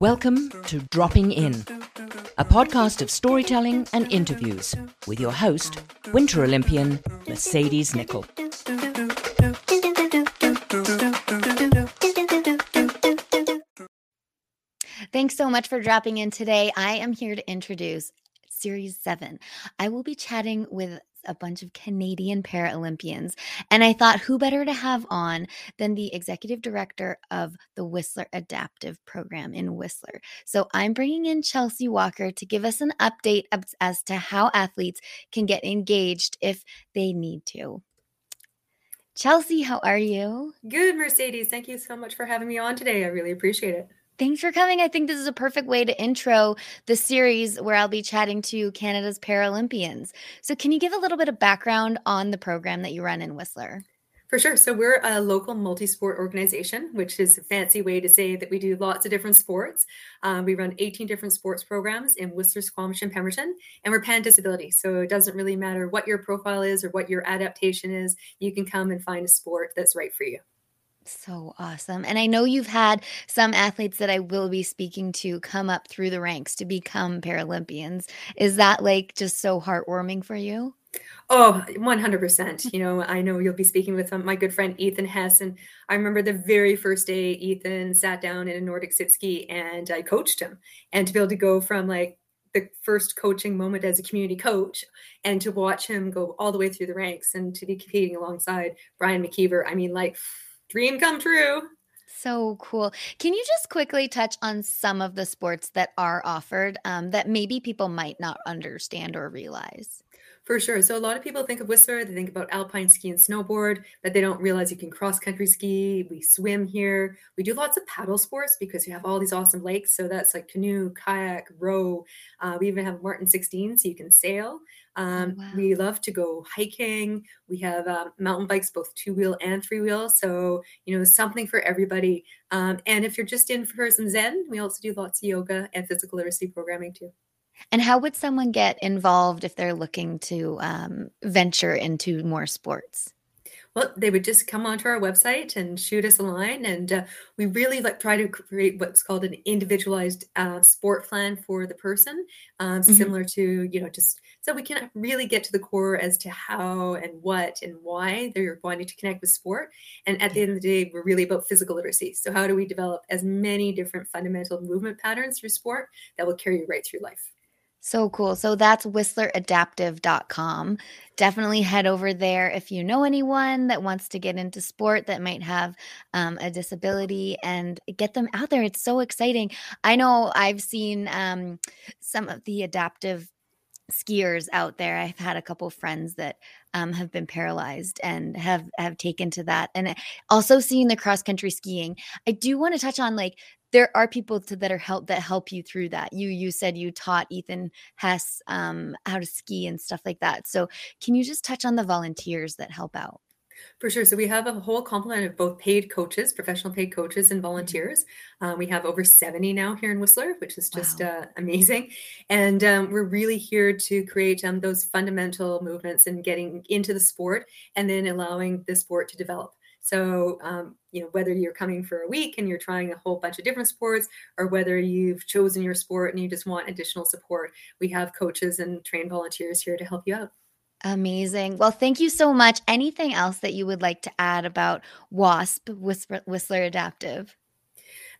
Welcome to Dropping In, a podcast of storytelling and interviews with your host, Winter Olympian Mercedes Nicoll. Thanks so much for dropping in today. I am here to introduce Series 7. I will be chatting with a bunch of Canadian Paralympians. And I thought, who better to have on than the executive director of the Whistler Adaptive Program in Whistler? So I'm bringing in Chelsea Walker to give us an update as to how athletes can get engaged if they need to. Chelsea, how are you? Good, Mercedes. Thank you so much for having me on today. I really appreciate it. Thanks for coming. I think this is a perfect way to intro the series where I'll be chatting to Canada's Paralympians. So, can you give a little bit of background on the program that you run in Whistler? For sure. So, we're a local multi sport organization, which is a fancy way to say that we do lots of different sports. Um, we run 18 different sports programs in Whistler, Squamish, and Pemberton, and we're pan disability. So, it doesn't really matter what your profile is or what your adaptation is, you can come and find a sport that's right for you. So awesome. And I know you've had some athletes that I will be speaking to come up through the ranks to become Paralympians. Is that like just so heartwarming for you? Oh, 100%. You know, I know you'll be speaking with um, my good friend Ethan Hess. And I remember the very first day Ethan sat down in a Nordic sit ski and I coached him. And to be able to go from like the first coaching moment as a community coach and to watch him go all the way through the ranks and to be competing alongside Brian McKeever, I mean, like, dream come true. So cool. Can you just quickly touch on some of the sports that are offered um, that maybe people might not understand or realize? For sure. So a lot of people think of Whistler, they think about alpine ski and snowboard, but they don't realize you can cross country ski. We swim here. We do lots of paddle sports because we have all these awesome lakes. So that's like canoe, kayak, row. Uh, we even have Martin 16, so you can sail. Oh, um, wow. We love to go hiking. We have uh, mountain bikes, both two wheel and three wheel. So, you know, something for everybody. Um, and if you're just in for some Zen, we also do lots of yoga and physical literacy programming too. And how would someone get involved if they're looking to um, venture into more sports? well, they would just come onto our website and shoot us a line. And uh, we really like try to create what's called an individualized uh, sport plan for the person, um, mm-hmm. similar to, you know, just so we can really get to the core as to how and what and why they're wanting to connect with sport. And at the end of the day, we're really about physical literacy. So, how do we develop as many different fundamental movement patterns through sport that will carry you right through life? So cool. So that's whistleradaptive.com. Definitely head over there if you know anyone that wants to get into sport that might have um, a disability and get them out there. It's so exciting. I know I've seen um, some of the adaptive skiers out there. I've had a couple friends that um, have been paralyzed and have have taken to that, and also seeing the cross country skiing. I do want to touch on like there are people to, that are help that help you through that. You you said you taught Ethan Hess um, how to ski and stuff like that. So can you just touch on the volunteers that help out? For sure. So we have a whole complement of both paid coaches, professional paid coaches, and mm-hmm. volunteers. Um, we have over 70 now here in Whistler, which is just wow. uh, amazing. And um, we're really here to create um, those fundamental movements and getting into the sport and then allowing the sport to develop. So, um, you know, whether you're coming for a week and you're trying a whole bunch of different sports, or whether you've chosen your sport and you just want additional support, we have coaches and trained volunteers here to help you out. Amazing. Well, thank you so much. Anything else that you would like to add about WASP, Whistler, Whistler Adaptive?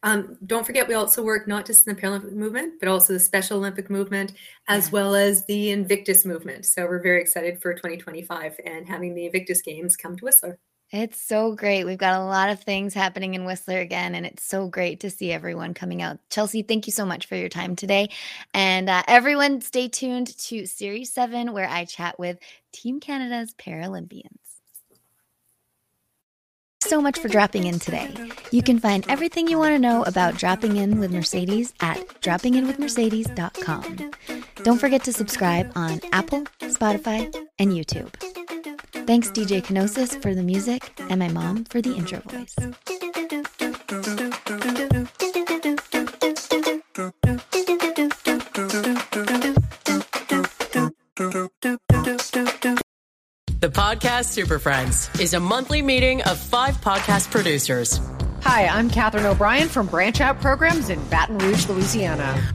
Um, don't forget, we also work not just in the Paralympic movement, but also the Special Olympic movement, as well as the Invictus movement. So we're very excited for 2025 and having the Invictus Games come to Whistler. It's so great. We've got a lot of things happening in Whistler again, and it's so great to see everyone coming out. Chelsea, thank you so much for your time today. And uh, everyone, stay tuned to Series 7, where I chat with Team Canada's Paralympians. so much for dropping in today. You can find everything you want to know about dropping in with Mercedes at droppinginwithmercedes.com. Don't forget to subscribe on Apple, Spotify, and YouTube. Thanks, DJ Kenosis, for the music, and my mom for the intro voice. The Podcast Super Friends is a monthly meeting of five podcast producers. Hi, I'm Katherine O'Brien from Branch Out Programs in Baton Rouge, Louisiana.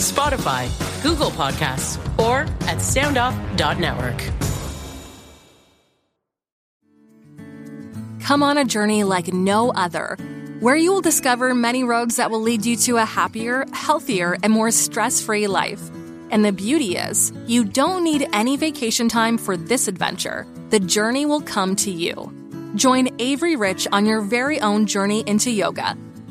Spotify, Google Podcasts, or at soundoff.network. Come on a journey like no other, where you will discover many roads that will lead you to a happier, healthier, and more stress free life. And the beauty is, you don't need any vacation time for this adventure. The journey will come to you. Join Avery Rich on your very own journey into yoga.